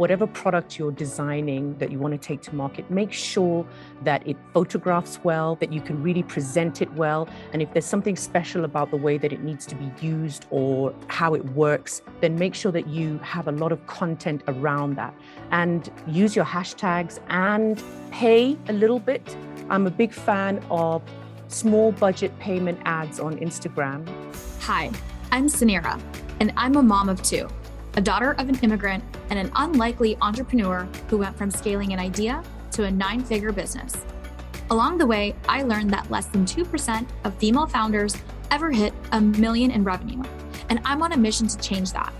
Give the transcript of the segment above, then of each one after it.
whatever product you're designing that you want to take to market, make sure that it photographs well, that you can really present it well. And if there's something special about the way that it needs to be used or how it works, then make sure that you have a lot of content around that and use your hashtags and pay a little bit. I'm a big fan of small budget payment ads on Instagram. Hi, I'm Suneera, and I'm a mom of two, a daughter of an immigrant and an unlikely entrepreneur who went from scaling an idea to a nine figure business. Along the way, I learned that less than 2% of female founders ever hit a million in revenue. And I'm on a mission to change that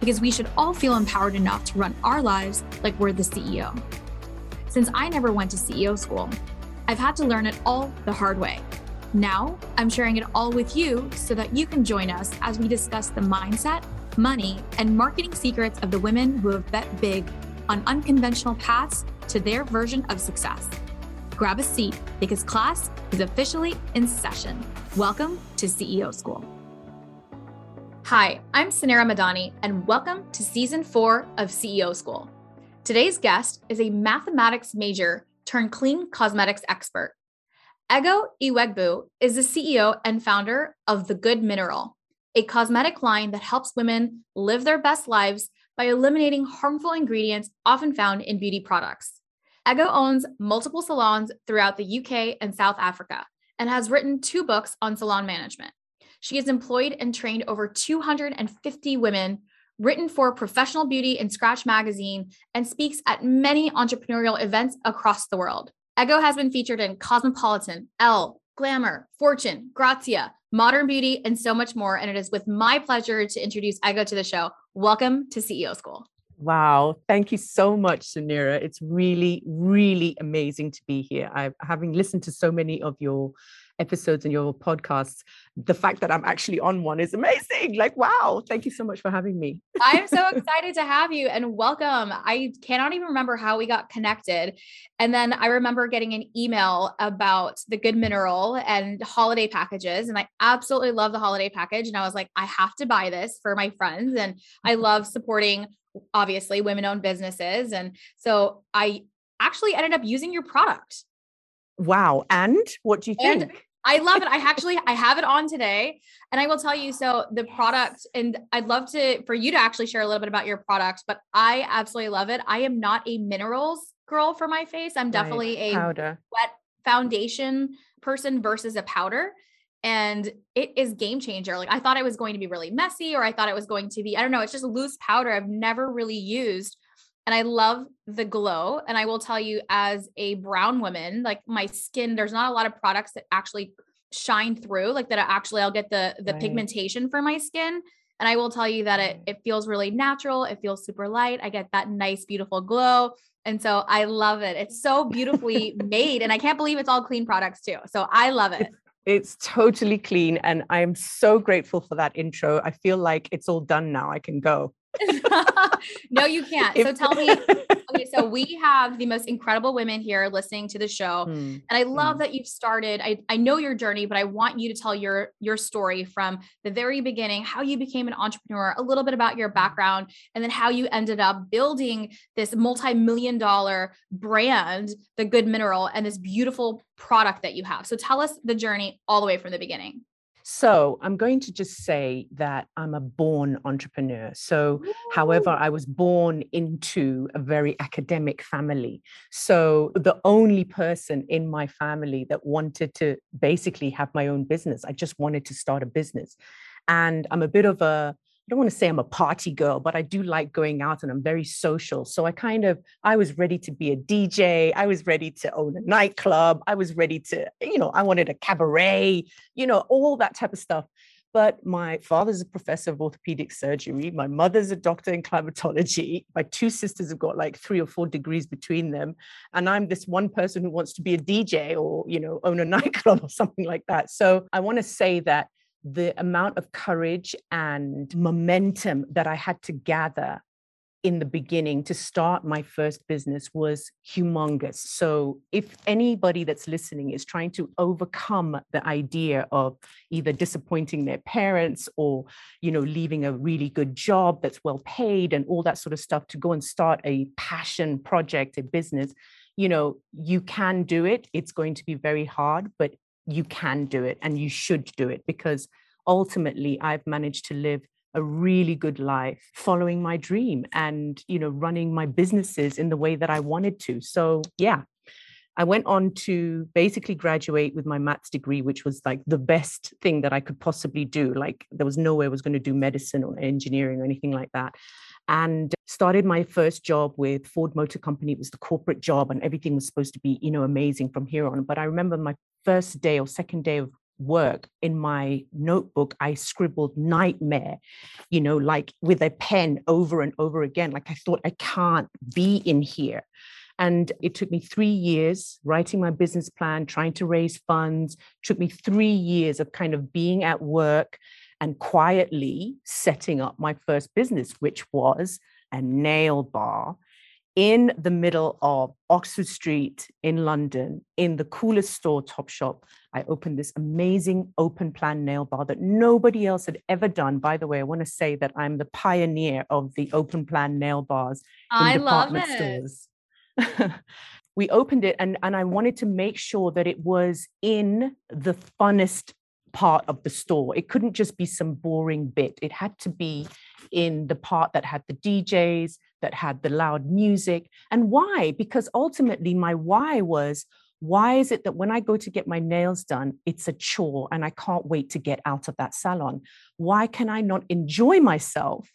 because we should all feel empowered enough to run our lives like we're the CEO. Since I never went to CEO school, I've had to learn it all the hard way. Now, I'm sharing it all with you so that you can join us as we discuss the mindset, money, and marketing secrets of the women who have bet big on unconventional paths to their version of success. Grab a seat because class is officially in session. Welcome to CEO School. Hi, I'm Suneera Madhani, and welcome to season four of CEO School. Today's guest is a mathematics major turned clean cosmetics expert. Ego Iwegbu is the CEO and founder of The Good Mineral, a cosmetic line that helps women live their best lives by eliminating harmful ingredients often found in beauty products. Ego owns multiple salons throughout the UK and South Africa and has written two books on salon management. She has employed and trained over 250 women written for Professional Beauty and Scratch Magazine, and speaks at many entrepreneurial events across the world. Ego has been featured in Cosmopolitan, Elle, Glamour, Fortune, Grazia, Modern Beauty, and so much more. And it is with my pleasure to introduce Ego to the show. Welcome to CEO School. Wow. Thank you so much, Suneera. It's really, really amazing to be here. I've having listened to so many of your episodes and your podcasts, the fact that I'm actually on one is amazing. Like, wow, thank you so much for having me. I'm so excited to have you and welcome. I cannot even remember how we got connected. And then I remember getting an email about the good mineral and holiday packages. And I absolutely love the holiday package. And I was like, I have to buy this for my friends. And I mm-hmm. love supporting obviously women owned businesses. And so I actually ended up using your product. Wow. And what do you think? And I love it. I actually I have it on today and I will tell you so the product and I'd love to for you to actually share a little bit about your product, but I absolutely love it. I am not a minerals girl for my face. I'm definitely right. a powder. wet foundation person versus a powder and it is game changer. Like I thought it was going to be really messy or I thought it was going to be I don't know, it's just loose powder I've never really used and I love the glow. And I will tell you, as a brown woman, like my skin, there's not a lot of products that actually shine through, like that. Actually, I'll get the the right. pigmentation for my skin. And I will tell you that it mm. it feels really natural. It feels super light. I get that nice, beautiful glow. And so I love it. It's so beautifully made. And I can't believe it's all clean products too. So I love it. It's totally clean. And I am so grateful for that intro. I feel like it's all done now. I can go. no, you can't. So tell me. Okay, so we have the most incredible women here listening to the show. Mm. And I love mm. that you've started. I, I know your journey, but I want you to tell your your story from the very beginning, how you became an entrepreneur, a little bit about your hmm. background, and then how you ended up building this multi-million dollar brand, the Good Mineral, and this beautiful product that you have. So tell us the journey all the way from the beginning. So I'm going to just say that I'm a born entrepreneur. So, Ooh. however, I was born into a very academic family. So the only person in my family that wanted to basically have my own business, I just wanted to start a business. And I'm a bit of a I don't want to say I'm a party girl, but I do like going out and I'm very social. So I kind of, I was ready to be a DJ. I was ready to own a nightclub. I was ready to, you know, I wanted a cabaret, you know, all that type of stuff. But my father's a professor of orthopedic surgery. My mother's a doctor in climatology. My two sisters have got like three or four degrees between them. And I'm this one person who wants to be a DJ or, you know, own a nightclub or something like that. So I want to say that the amount of courage and momentum that I had to gather in the beginning to start my first business was humongous. So, if anybody that's listening is trying to overcome the idea of either disappointing their parents or, you know, leaving a really good job that's well paid and all that sort of stuff to go and start a passion project, a business, you know, you can do it. It's going to be very hard, but you can do it and you should do it because ultimately I've managed to live a really good life following my dream and you know running my businesses in the way that I wanted to. So yeah I went on to basically graduate with my maths degree which was like the best thing that I could possibly do. Like there was no way I was going to do medicine or engineering or anything like that. And started my first job with Ford Motor Company. It was the corporate job and everything was supposed to be you know amazing from here on. But I remember my first day or second day of work in my notebook i scribbled nightmare you know like with a pen over and over again. Like i thought i can't be in here. And it took me three years writing my business plan trying to raise funds. It took me three years of kind of being at work and quietly setting up my first business which was a nail bar in the middle of Oxford Street in London, in the coolest store, Topshop, I opened this amazing open plan nail bar that nobody else had ever done. By the way, I want to say that I'm the pioneer of the open plan nail bars in I department stores. we opened it and, and I wanted to make sure that it was in the funnest part of the store. It couldn't just be some boring bit. It had to be in the part that had the DJs, that had the loud music. And why? Because ultimately, my why was why is it that when I go to get my nails done, it's a chore and I can't wait to get out of that salon? Why can I not enjoy myself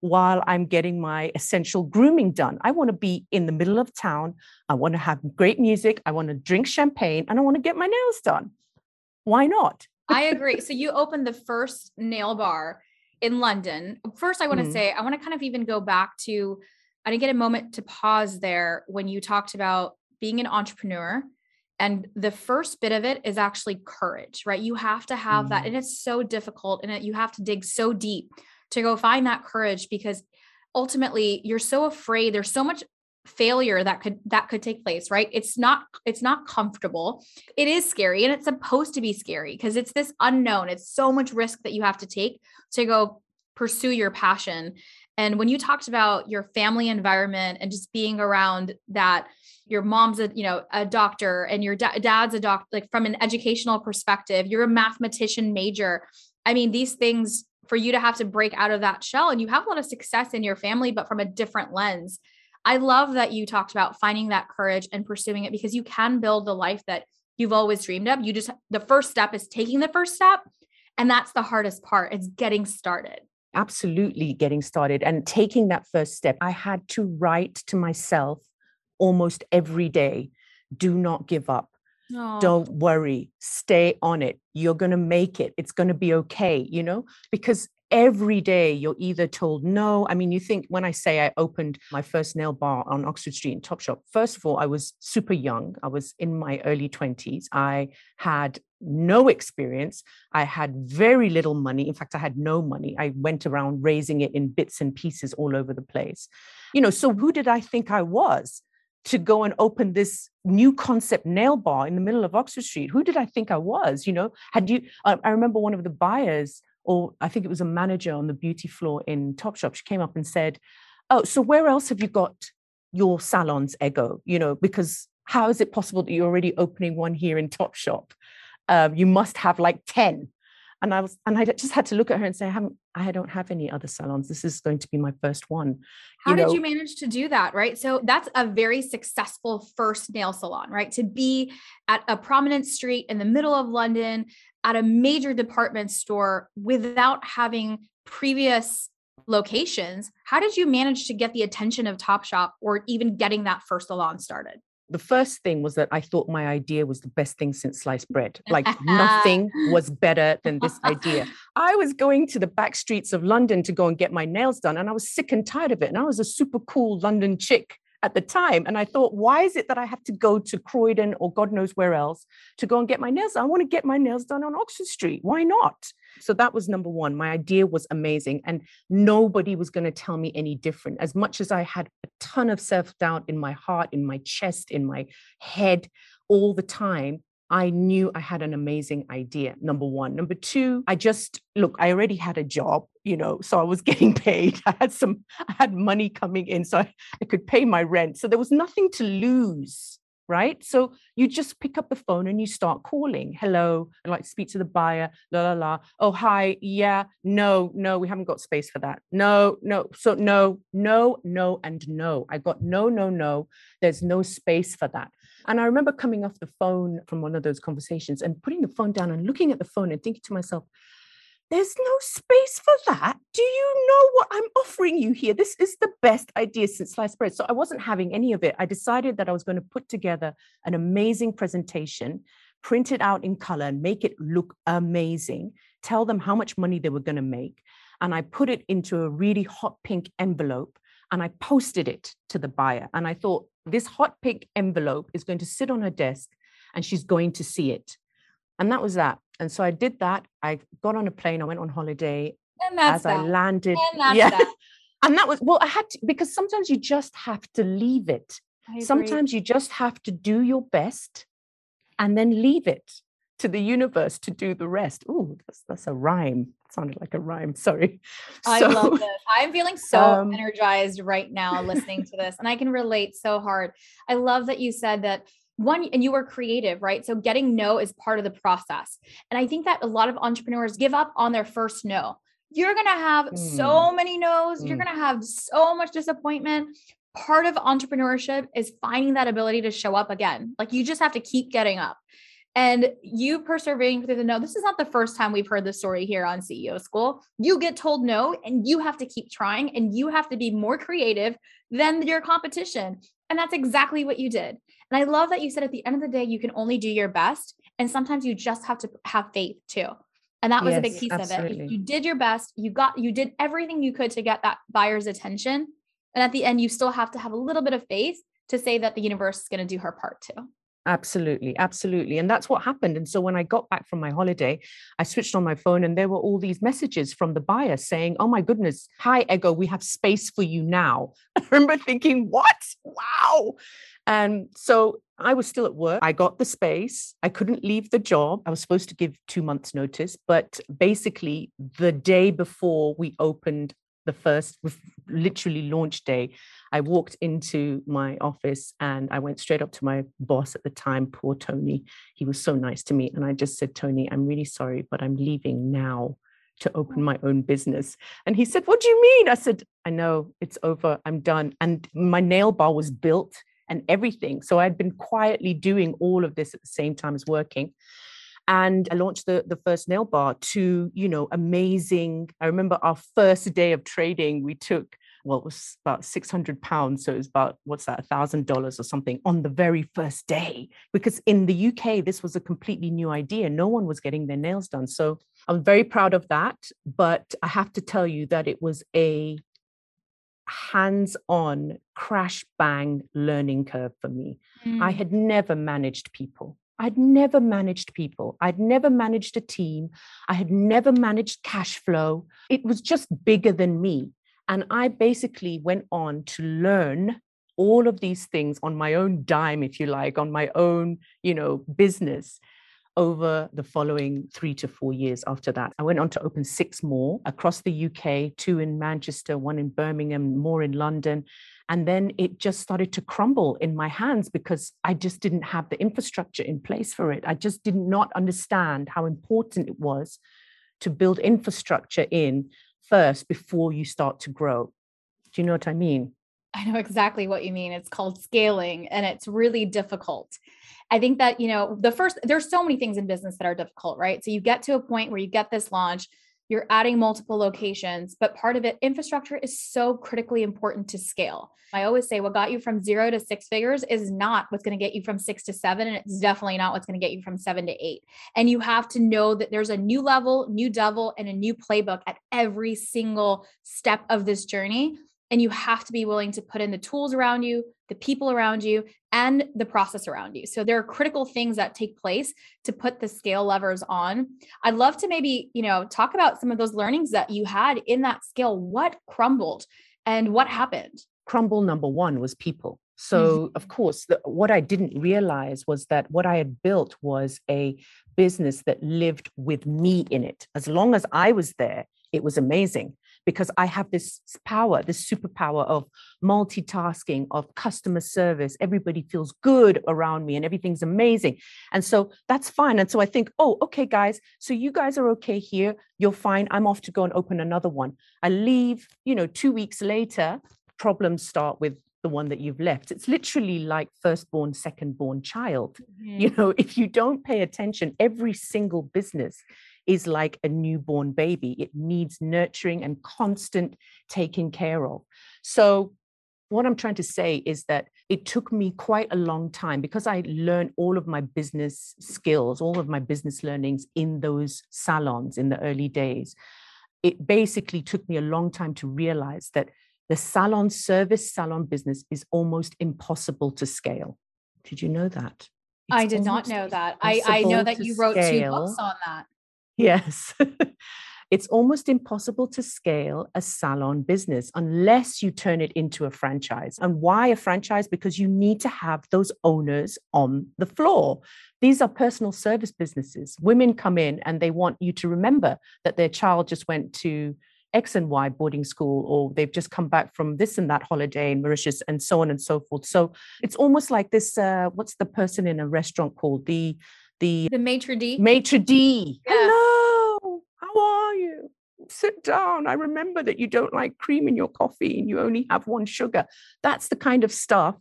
while I'm getting my essential grooming done? I want to be in the middle of town. I want to have great music. I want to drink champagne and I want to get my nails done. Why not? I agree. So you opened the first nail bar in London. First, I want to mm. say, I want to kind of even go back to, I didn't get a moment to pause there when you talked about being an entrepreneur. And the first bit of it is actually courage, right? You have to have mm. that. And it's so difficult and it, you have to dig so deep to go find that courage because ultimately you're so afraid. There's so much failure that could that could take place right? It's not it's not comfortable. It is scary and it's supposed to be scary because it's this unknown. It's so much risk that you have to take to go pursue your passion. And when you talked about your family environment and just being around that your mom's a you know a doctor and your da- dad's a doctor like from an educational perspective you're a mathematician major. I mean these things for you to have to break out of that shell and you have a lot of success in your family but from a different lens I love that you talked about finding that courage and pursuing it because you can build the life that you've always dreamed of. You just, the first step is taking the first step. And that's the hardest part. It's getting started. Absolutely getting started and taking that first step. I had to write to myself almost every day do not give up. Oh. Don't worry, stay on it. You're going to make it. It's going to be okay, you know, because every day you're either told no. I mean, you think when I say I opened my first nail bar on Oxford Street in Topshop, first of all, I was super young. I was in my early 20s. I had no experience. I had very little money. In fact, I had no money. I went around raising it in bits and pieces all over the place. You know, so who did I think I was? to go and open this new concept nail bar in the middle of Oxford Street. Who did I think I was? You know, had you, I remember one of the buyers or I think it was a manager on the beauty floor in Topshop. She came up and said, "Oh, so where else have you got your salons, Ego? You know, because how is it possible that you're already opening one here in Topshop? Um, you must have like ten. And I was, and I just had to look at her and say, I haven't, I don't have any other salons. This is going to be my first one. How you did know? you manage to do that? Right. So that's a very successful first nail salon, right? To be at a prominent street in the middle of London, at a major department store without having previous locations. How did you manage to get the attention of Topshop or even getting that first salon started? The first thing was that I thought my idea was the best thing since sliced bread. Like nothing was better than this idea. I was going to the back streets of London to go and get my nails done, and I was sick and tired of it. And I was a super cool London chick at the time. And I thought, why is it that I have to go to Croydon or God knows where else to go and get my nails? I want to get my nails done on Oxford Street. Why not? So that was number one. My idea was amazing, and nobody was going to tell me any different. As much as I had a ton of self doubt in my heart, in my chest, in my head all the time, I knew I had an amazing idea. Number one. Number two, I just look, I already had a job, you know, so I was getting paid. I had some, I had money coming in, so I, I could pay my rent. So there was nothing to lose. Right. So you just pick up the phone and you start calling. Hello. And like to speak to the buyer. La la la. Oh, hi. Yeah. No, no, we haven't got space for that. No, no. So no, no, no, and no. I got no, no, no. There's no space for that. And I remember coming off the phone from one of those conversations and putting the phone down and looking at the phone and thinking to myself, there's no space for that. Do you know what I'm offering you here? This is the best idea since sliced bread. So I wasn't having any of it. I decided that I was going to put together an amazing presentation, print it out in color, and make it look amazing, tell them how much money they were going to make. And I put it into a really hot pink envelope and I posted it to the buyer. And I thought, this hot pink envelope is going to sit on her desk and she's going to see it. And that was that. And so I did that. I got on a plane, I went on holiday. And that's as that. I landed. And that's yeah. that. and that was, well, I had to, because sometimes you just have to leave it. Sometimes you just have to do your best and then leave it to the universe to do the rest. Oh, that's, that's a rhyme. sounded like a rhyme. Sorry. I So, love this. I'm feeling so um, energized right now listening to this, and I can relate so hard. I love that you said that one, and you were creative, right? So getting no is part of the process. And I think that a lot of entrepreneurs give up on their first no. You're going to have so many no's, you're Mm. going to have so much disappointment. Part of entrepreneurship is finding that ability to show up again. Like you just have to keep getting up. And you persevering through the no. This is not the first time we've heard this story here on CEO School. You get told no, and you have to keep trying, and you have to be more creative than your competition. And that's exactly what you did. And I love that you said at the end of the day, you can only do your best. And sometimes you just have to have faith too. And that was a big Yes, piece of it. absolutely. You did your best. You got, you did everything you could to get that buyer's attention. And at the end, you still have to have a little bit of faith to say that the universe is going to do her part too. Absolutely, absolutely. And that's what happened. And so when I got back from my holiday, I switched on my phone and there were all these messages from the buyer saying, Oh my goodness, hi, Ego, we have space for you now. I remember thinking, What? Wow. And so I was still at work. I got the space. I couldn't leave the job. I was supposed to give two months' notice. But basically, the day before we opened the first, was literally launch day, I walked into my office and I went straight up to my boss at the time, poor Tony. He was so nice to me. And I just said, Tony, I'm really sorry, but I'm leaving now to open my own business. And he said, What do you mean? I said, I know it's over. I'm done. And my nail bar was built and everything. So I'd been quietly doing all of this at the same time as working. And I launched the, the first nail bar to, you know, amazing. I remember our first day of trading, we took well, it was about 600 pounds. So it was about, what's that, $1,000 or something on the very first day. Because in the UK, this was a completely new idea. No one was getting their nails done. So I'm very proud of that. But I have to tell you that it was a hands on, crash bang learning curve for me. I Mm. had never managed people. I'd never managed people. I'd never managed a team. I had never managed cash flow. It was just bigger than me. And I basically went on to learn all of these things on my own dime, if you like, on my own, you know, business over the following three to four years after that. I went on to open six more across the UK, two in Manchester, one in Birmingham, more in London. And then it just started to crumble in my hands because I just didn't have the infrastructure in place for it. I just did not understand how important it was to build infrastructure in first before you start to grow. Do you know what I mean? I know exactly what you mean. It's called scaling and it's really difficult. I think that, you know, the first, there's so many things in business that are difficult, right? So you get to a point where you get this launch, you're adding multiple locations, but part of it, infrastructure is so critically important to scale. I always say what got you from zero to six figures is not what's going to get you from six to seven. And it's definitely not what's going to get you from seven to eight. And you have to know that there's a new level, new devil, and a new playbook at every single step of this journey. And you have to be willing to put in the tools around you, the people around you, and the process around you. So there are critical things that take place to put the scale levers on. I'd love to maybe, you know, talk about some of those learnings that you had in that scale. What crumbled and what happened? Crumble number one was people. So, mm-hmm. of course, the, what I didn't realize was that what I had built was a business that lived with me in it. As long as I was there, it was amazing because I have this power, this superpower of multitasking, of customer service. Everybody feels good around me and everything's amazing. And so that's fine. And so I think, oh, okay, guys, so you guys are okay here. You're fine. I'm off to go and open another one. I leave, you know, two weeks later, problems start with the one that you've left. It's literally like firstborn, secondborn child. Mm-hmm. You know, if you don't pay attention, every single business is like a newborn baby. It needs nurturing and constant taking care of. So, what I'm trying to say is that it took me quite a long time because I learned all of my business skills, all of my business learnings in those salons in the early days. It basically took me a long time to realize that the salon service salon business is almost impossible to scale. Did you know that? It's I did not know that. I, I know that you wrote two books on that. Yes. it's almost impossible to scale a salon business unless you turn it into a franchise. And why a franchise? Because you need to have those owners on the floor. These are personal service businesses. Women come in and they want you to remember that their child just went to X and Y boarding school, or they've just come back from this and that holiday in Mauritius, and so on and so forth. So it's almost like this. Uh, what's the person in a restaurant called the the the maitre d maitre d yeah. hello how are you sit down i remember that you don't like cream in your coffee and you only have one sugar that's the kind of stuff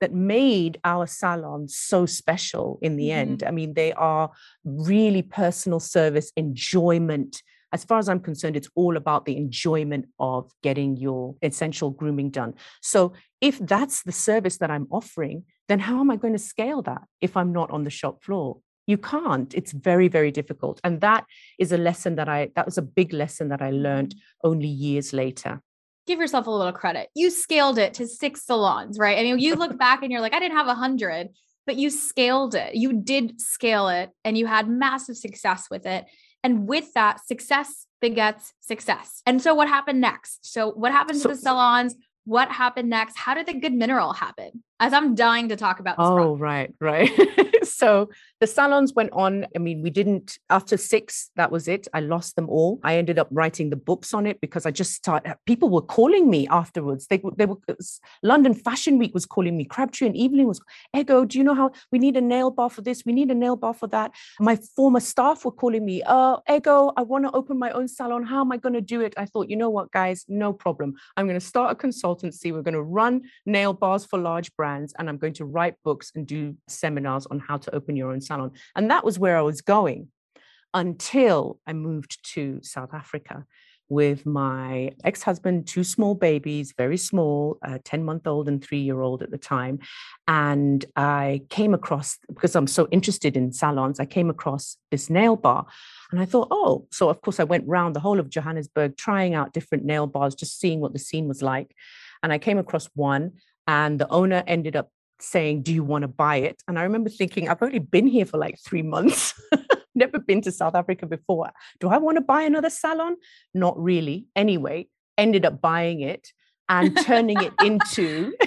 that made our salon so special in the mm-hmm. end i mean they are really personal service enjoyment as far as I'm concerned, it's all about the enjoyment of getting your essential grooming done. So, if that's the service that I'm offering, then how am I going to scale that if I'm not on the shop floor? You can't. It's very very difficult. And that is a lesson that i that was a big lesson that i learned mm-hmm. only years later. Give yourself a little credit. You scaled it to six salons right? I mean you look back and you're like i didn't have a hundred but you scaled it. You did scale it and you had massive success with it. And with that success begets success. And so what happened next? So what happened so, to the salons? What happened next? How did the good mineral happen as i'm dying to talk about oh right right so the salons went on. I mean, we didn't, after six, that was it. I lost them all. I ended up writing the books on it because I just started, people were calling me afterwards. They, they were, London Fashion Week was calling me. Crabtree and Evelyn was, Ego, do you know how we need a nail bar for this? We need a nail bar for that. My former staff were calling me, uh, Ego, I want to open my own salon. How am I going to do it? I thought, you know what, guys, no problem. I'm going to start a consultancy. We're going to run nail bars for large brands and I'm going to write books and do seminars on how to open your own salon. And that was where I was going until I moved to South Africa with my ex husband, two small babies, very small, uh, 10 month old and three year old at the time. And I came across, because I'm so interested in salons, I came across this nail bar. And I thought, oh, so of course I went around the whole of Johannesburg trying out different nail bars, just seeing what the scene was like. And I came across one, and the owner ended up saying, Do you want to buy it? And I remember thinking, I've only been here for like three months. Never been to South Africa before. Do I want to buy another salon? Not really. Anyway, ended up buying it and turning it into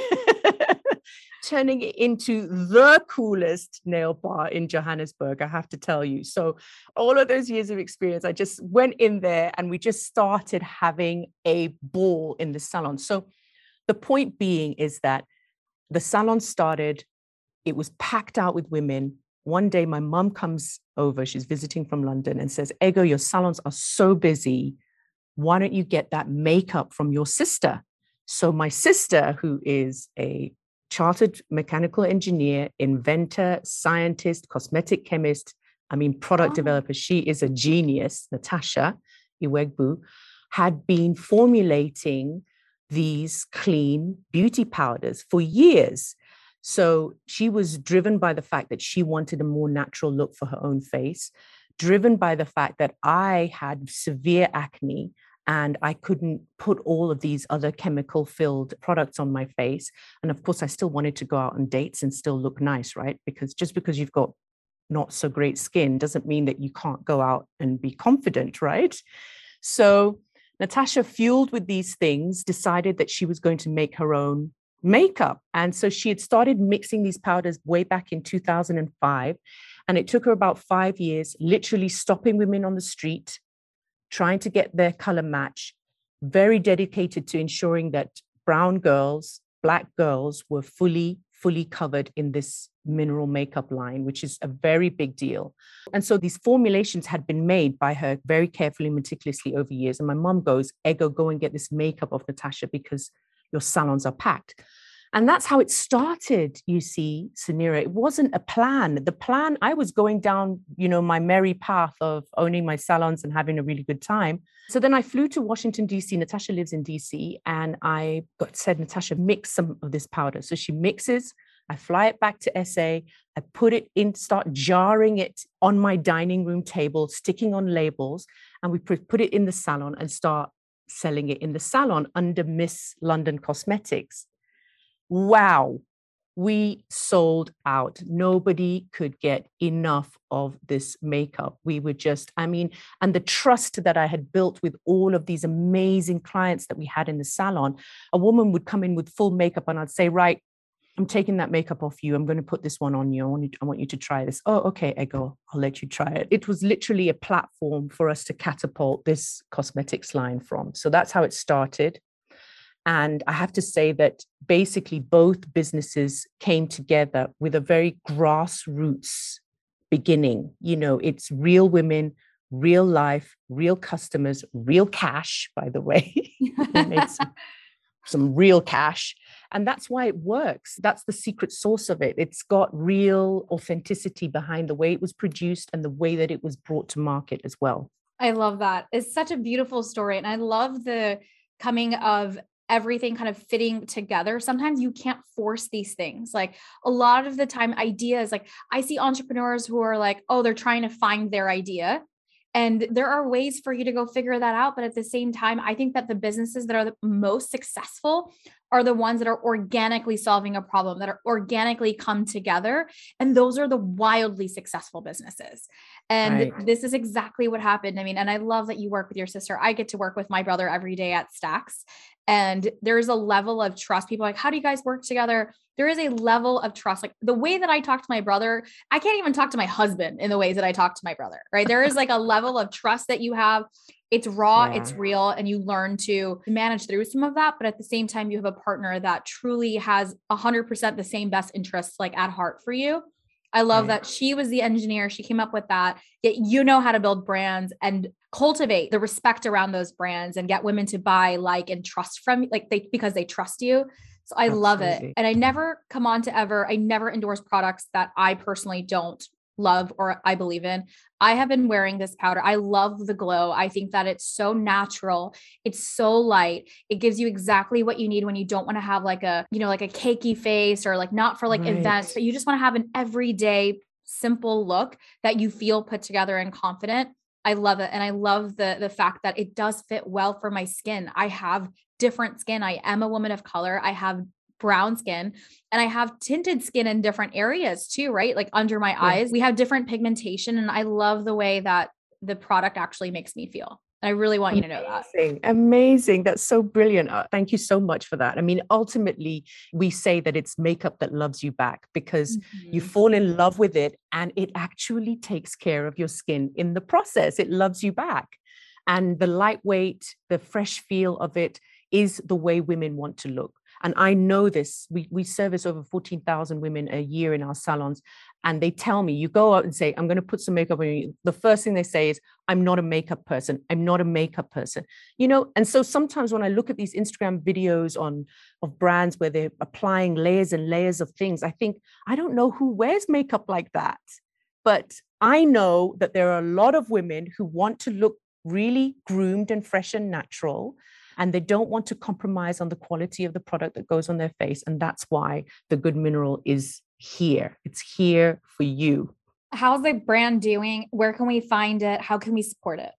turning it into the coolest nail bar in Johannesburg, I have to tell you. So, all of those years of experience, I just went in there and we just started having a ball in the salon. So, the point being is that the salon started, it was packed out with women. One day, my mom comes over, she's visiting from London, and says, Ego, your salons are so busy. Why don't you get that makeup from your sister? So, my sister, who is a chartered mechanical engineer, inventor, scientist, cosmetic chemist, I mean, product oh. developer, she is a genius, Natasha Iwegbu, had been formulating these clean beauty powders for years. So she was driven by the fact that she wanted a more natural look for her own face, driven by the fact that I had severe acne and I couldn't put all of these other chemical filled products on my face. And of course, I still wanted to go out on dates and still look nice, right? Because just because you've got not so great skin doesn't mean that you can't go out and be confident, right? So Natasha, fueled with these things, decided that she was going to make her own makeup. And so she had started mixing these powders way back in 2005. And it took her about five years, literally stopping women on the street, trying to get their color match, very dedicated to ensuring that brown girls, black girls were fully, fully covered in this mineral makeup line, which is a very big deal. And so these formulations had been made by her very carefully, meticulously over years. And my mom goes, Ego, go and get this makeup of Natasha because your salons are packed. And that's how it started, you see, Suneera. It wasn't a plan. The plan, I was going down, you know, my merry path of owning my salons and having a really good time. So then I flew to Washington, D.C. Natasha lives in D.C. And I got said, Natasha, mix some of this powder. So she mixes, I fly it back to SA, I put it in, start jarring it on my dining room table, sticking on labels, and we put it in the salon and start selling it in the salon under Miss London Cosmetics wow, we sold out. Nobody could get enough of this makeup. We were just, I mean, and the trust that I had built with all of these amazing clients that we had in the salon, a woman would come in with full makeup and I'd say, right, I'm taking that makeup off you. I'm going to put this one on you. I want you, I want you to try this. Oh, okay, Ego, I'll let you try it. It was literally a platform for us to catapult this cosmetics line from. So that's how it started. And I have to say that basically both businesses came together with a very grassroots beginning. You know, it's real women, real life, real customers, real cash, by the way. some, some real cash. And that's why it works. That's the secret source of it. It's got real authenticity behind the way it was produced and the way that it was brought to market as well. I love that. It's such a beautiful story. And I love the coming of everything kind of fitting together. Sometimes you can't force these things. Like a lot of the time, ideas, like I see entrepreneurs who are like, oh, they're trying to find their idea. And there are ways for you to go figure that out. But at the same time, I think that the businesses that are the most successful are the ones that are organically solving a problem, that are organically come together. And those are the wildly successful businesses. And right. this is exactly what happened. I mean, and I love that you work with your sister. I get to work with my brother every day at Stax. And there's a level of trust. People like, how do you guys work together? There is a level of trust. Like the way that I talk to my brother, I can't even talk to my husband in the ways that I talk to my brother, right? There is like a level of trust that you have it's raw, yeah. it's real, and you learn to manage through some of that. But at the same time, you have a partner that truly has 100% the same best interests like at heart for you. I love right. that she was the engineer. She came up with that. Yet you know how to build brands and cultivate the respect around those brands and get women to buy, like, and trust from like they because they trust you. So I Absolutely. love it. And I never come on to ever, I never endorse products that I personally don't love or I believe in. I have been wearing this powder. I love the glow. I think that it's so natural. It's so light. It gives you exactly what you need when you don't want to have like a, you know, like a cakey face or like not for like right. events, but you just want to have an everyday simple look that you feel put together and confident. I love it and I love the the fact that it does fit well for my skin. I have different skin. I am a woman of color. I have brown skin and I have tinted skin in different areas too, right? Like under my yeah. eyes, we have different pigmentation. And I love the way that the product actually makes me feel. I really want amazing, you to know that. Amazing. That's so brilliant. Uh, thank you so much for that. I mean, ultimately, we say that it's makeup that loves you back because mm-hmm. you fall in love with it and it actually takes care of your skin in the process. It loves you back. And the lightweight, the fresh feel of it is the way women want to look. And I know this. We, we service over 14,000 women a year in our salons. And they tell me, you go out and say, I'm going to put some makeup on you. The first thing they say is, I'm not a makeup person. I'm not a makeup person. You know, and so sometimes when I look at these Instagram videos on of brands where they're applying layers and layers of things, I think, I don't know who wears makeup like that. But I know that there are a lot of women who want to look really groomed and fresh and natural and they don't want to compromise on the quality of the product that goes on their face. And that's why the good mineral is here. It's here for you. How's the brand doing? Where can we find it? How can we support it?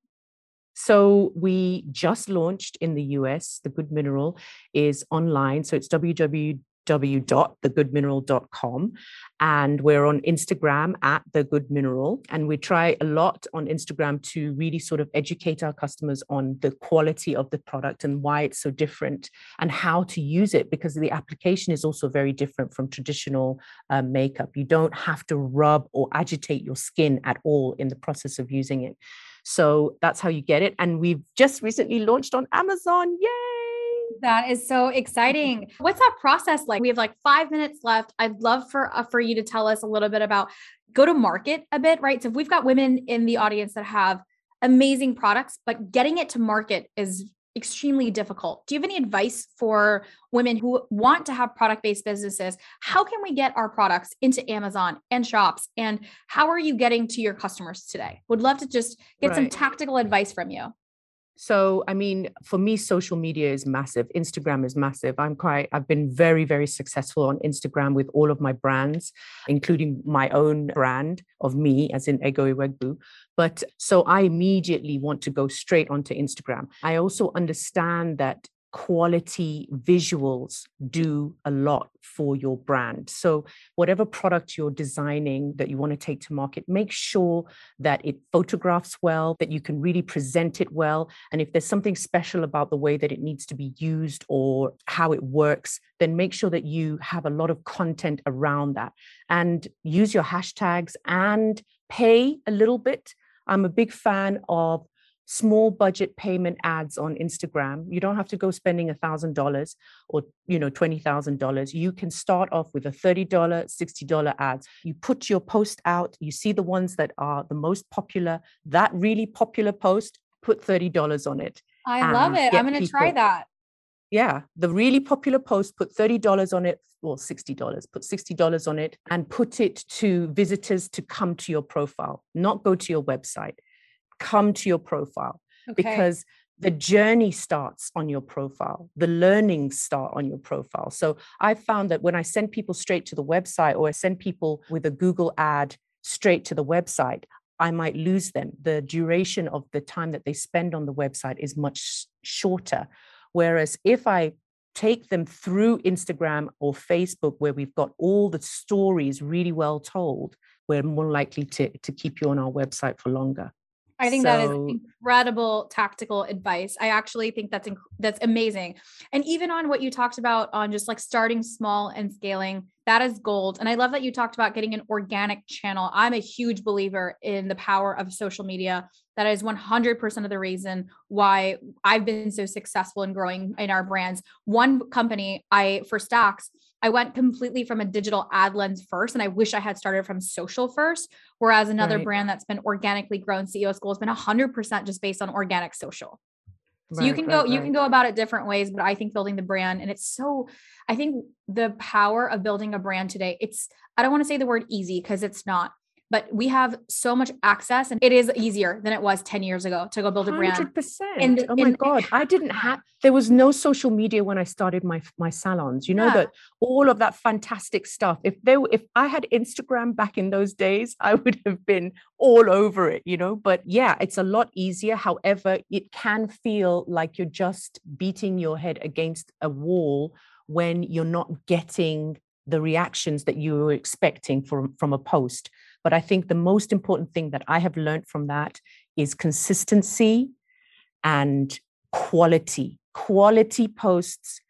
So we just launched in the US. The Good Mineral is online. So it's www www.thegoodmineral.com. And we're on Instagram at The Good Mineral. And we try a lot on Instagram to really sort of educate our customers on the quality of the product and why it's so different and how to use it, because the application is also very different from traditional uh, makeup. You don't have to rub or agitate your skin at all in the process of using it. So that's how you get it. And we've just recently launched on Amazon. Yay! That is so exciting. What's that process like? We have like five minutes left. I'd love for uh, for you to tell us a little bit about go to market a bit, right? So if we've got women in the audience that have amazing products, but getting it to market is extremely difficult. Do you have any advice for women who want to have product based businesses? How can we get our products into Amazon and shops? And how are you getting to your customers today? Would love to just get right. some tactical advice from you. So, I mean, for me, social media is massive. Instagram is massive. I'm quite, I've been very, very successful on Instagram with all of my brands, including my own brand of me, as in Ego Iwegbu. But so I immediately want to go straight onto Instagram. I also understand that quality visuals do a lot for your brand. So, whatever product you're designing that you want to take to market, make sure that it photographs well, that you can really present it well. And if there's something special about the way that it needs to be used or how it works, then make sure that you have a lot of content around that and use your hashtags and pay a little bit. I'm a big fan of small budget payment ads on Instagram. You don't have to go spending a thousand dollars or you know twenty thousand dollars. You can start off with a thirty dollar, sixty dollar ads. You put your post out. You see the ones that are the most popular. That really popular post, put thirty dollars on it. I love it. I'm going to try that. Yeah, the really popular post, put $30 on it, or $60, put $60 on it, and put it to visitors to come to your profile, not go to your website come to your profile okay. because the journey starts on your profile the learnings start on your profile. So i found that when i send people straight to the website or i send people with a google ad straight to the website i might lose them. The duration of the time that they spend on the website is much shorter. Whereas if i take them through instagram or facebook where we've got all the stories really well told we're more likely to, to keep you on our website for longer I think so, that is incredible tactical advice. I actually think that's inc- that's amazing. And even on what you talked about on just like starting small and scaling, that is gold. And I love that you talked about getting an organic channel. I'm a huge believer in the power of social media. That is 100% of the reason why I've been so successful in growing in our brands. One company, I for Stax, I went completely from a digital ad lens first, and I wish I had started from social first. Whereas another right. brand that's been organically grown, CEO School, has been 100% just based on organic social. So right, you can right, go you can go about it different ways, but I think building the brand and it's so I think the power of building a brand today, it's I don't want to say the word easy because it's not, but we have so much access and it is easier than it was 10 years ago to go build a brand. 100% and oh my god. I didn't have there was no social media when i started my my salons. You know yeah. that all of that fantastic stuff if there if i had instagram back in those days i would have been all over it you know? But yeah it's a lot easier. However it can feel like you're just beating your head against a wall when you're not getting the reactions that you were expecting from from a post but I think the most important thing that I have learned from that is consistency and quality, quality posts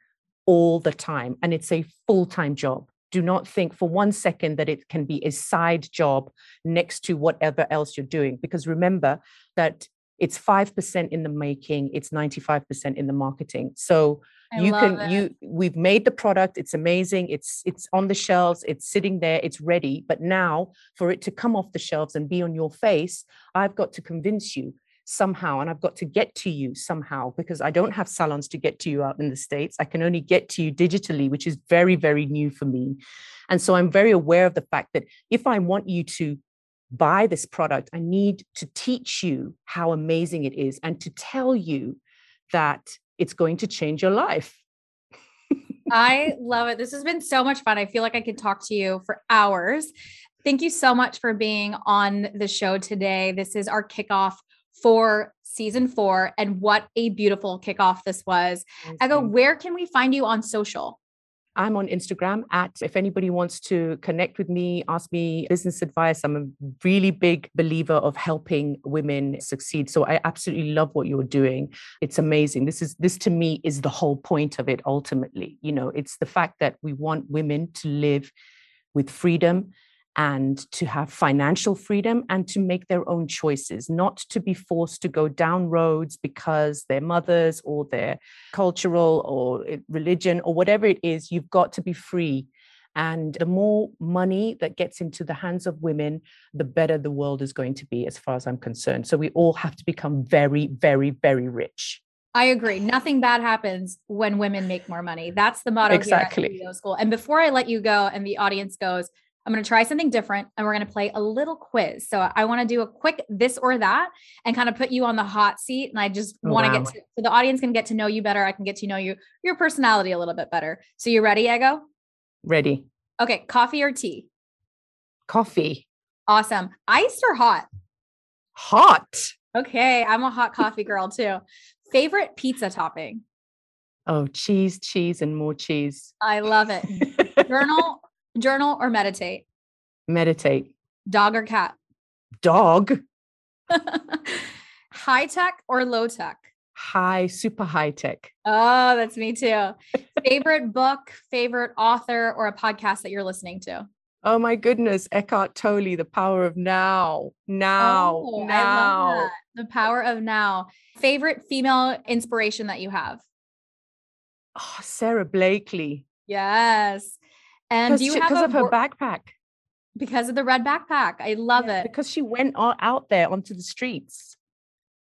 all the time. And it's a full time job. Do not think for one second that it can be a side job next to whatever else you're doing. Because remember that it's 5% in the making, it's 95% in the marketing. So I you can it. you we've made the product it's amazing it's it's on the shelves it's sitting there it's ready but now for it to come off the shelves and be on your face i've got to convince you somehow and i've got to get to you somehow because i don't have salons to get to you out in the states i can only get to you digitally which is very very new for me and so i'm very aware of the fact that if i want you to buy this product i need to teach you how amazing it is and to tell you that it's going to change your life. I love it. This has been so much fun. I feel like I could talk to you for hours. Thank you so much for being on the show today. This is our kickoff for season four. And what a beautiful kickoff this was. Ego, where can we find you on social? I'm on Instagram at if anybody wants to connect with me, ask me business advice. I'm a really big believer of helping women succeed. So I absolutely love what you're doing. It's amazing. This is this to me is the whole point of it ultimately. You know, it's the fact that we want women to live with freedom and to have financial freedom and to make their own choices, not to be forced to go down roads because their mothers or their cultural or eh, religion or whatever it is, you've got to be free. And the more money that gets into the hands of women, the better the world is going to be, as far as I'm concerned. So we all have to become very, very, very rich. I agree. Nothing bad happens when women make more money. That's the motto exactly. here at School. And before I let you go and the audience goes, I'm going to try something different and we're going to play a little quiz. So I want to do a quick this or that and kind of put you on the hot seat. And I just oh, want to get to, so the audience can get to know you better. I can get to know you, your personality a little bit better. So you ready, Ego? Ready. Okay. Coffee or tea? Coffee. Awesome. Iced or hot? Hot. Okay. I'm a hot coffee girl too. Favorite pizza topping? Oh, cheese, cheese, and more cheese. I love it. Journal Journal or meditate? Meditate. Dog or cat? Dog. high tech or low tech? High, super high tech. Oh, that's me too. favorite book, favorite author, or a podcast that you're listening to? Oh my goodness, Eckhart Tolle, The Power of Now. Now. Oh, now. The Power of Now. Favorite female inspiration that you have? Ah, oh, Sara Blakely. Yes. And do you she, have because of her backpack? Because of the red backpack. I love yeah, it. Because she went out there onto the streets.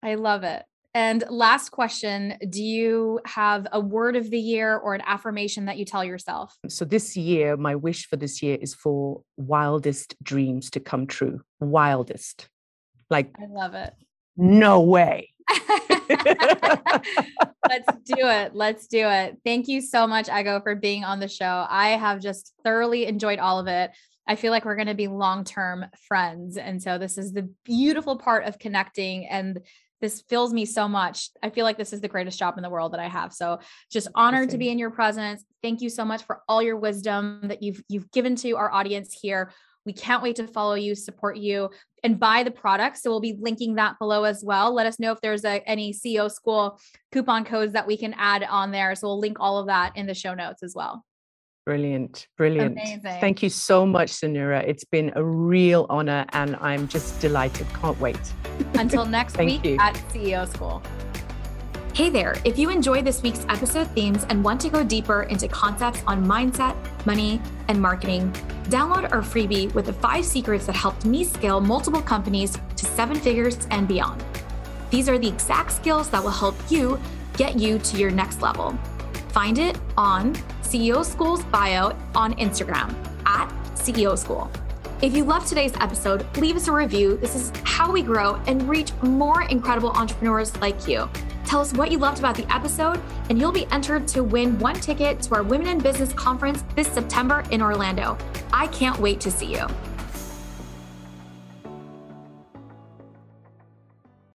I love it. And last question Do you have a word of the year or an affirmation that you tell yourself? So, this year, my wish for this year is for wildest dreams to come true. Wildest. Like, I love it. No way. Let's do it. Let's do it. Thank you so much, Ego, for being on the show. I have just thoroughly enjoyed all of it. I feel like we're going to be long term friends. And so this is the beautiful part of connecting. And this fills me so much. I feel like this is the greatest job in the world that I have. So just honored to be in your presence. Thank you so much for all your wisdom that you've you've given to our audience here. We can't wait to follow you, support you, and buy the products. So we'll be linking that below as well. Let us know if there's a, any CEO school coupon codes that we can add on there. So we'll link all of that in the show notes as well. Brilliant. Brilliant. Amazing. Thank you so much, Suneera. It's been a real honor and I'm just delighted. Can't wait. Until next week you. at CEO School. Hey there, if you enjoyed this week's episode themes and want to go deeper into concepts on mindset, money, and marketing, download our freebie with the five secrets that helped me scale multiple companies to seven figures and beyond. These are the exact skills that will help you get you to your next level. Find it on CEO School's bio on Instagram at CEO School. If you loved today's episode, leave us a review. This is how we grow and reach more incredible entrepreneurs like you. Tell us what you loved about the episode, and you'll be entered to win one ticket to our Women in Business conference this September in Orlando. I can't wait to see you.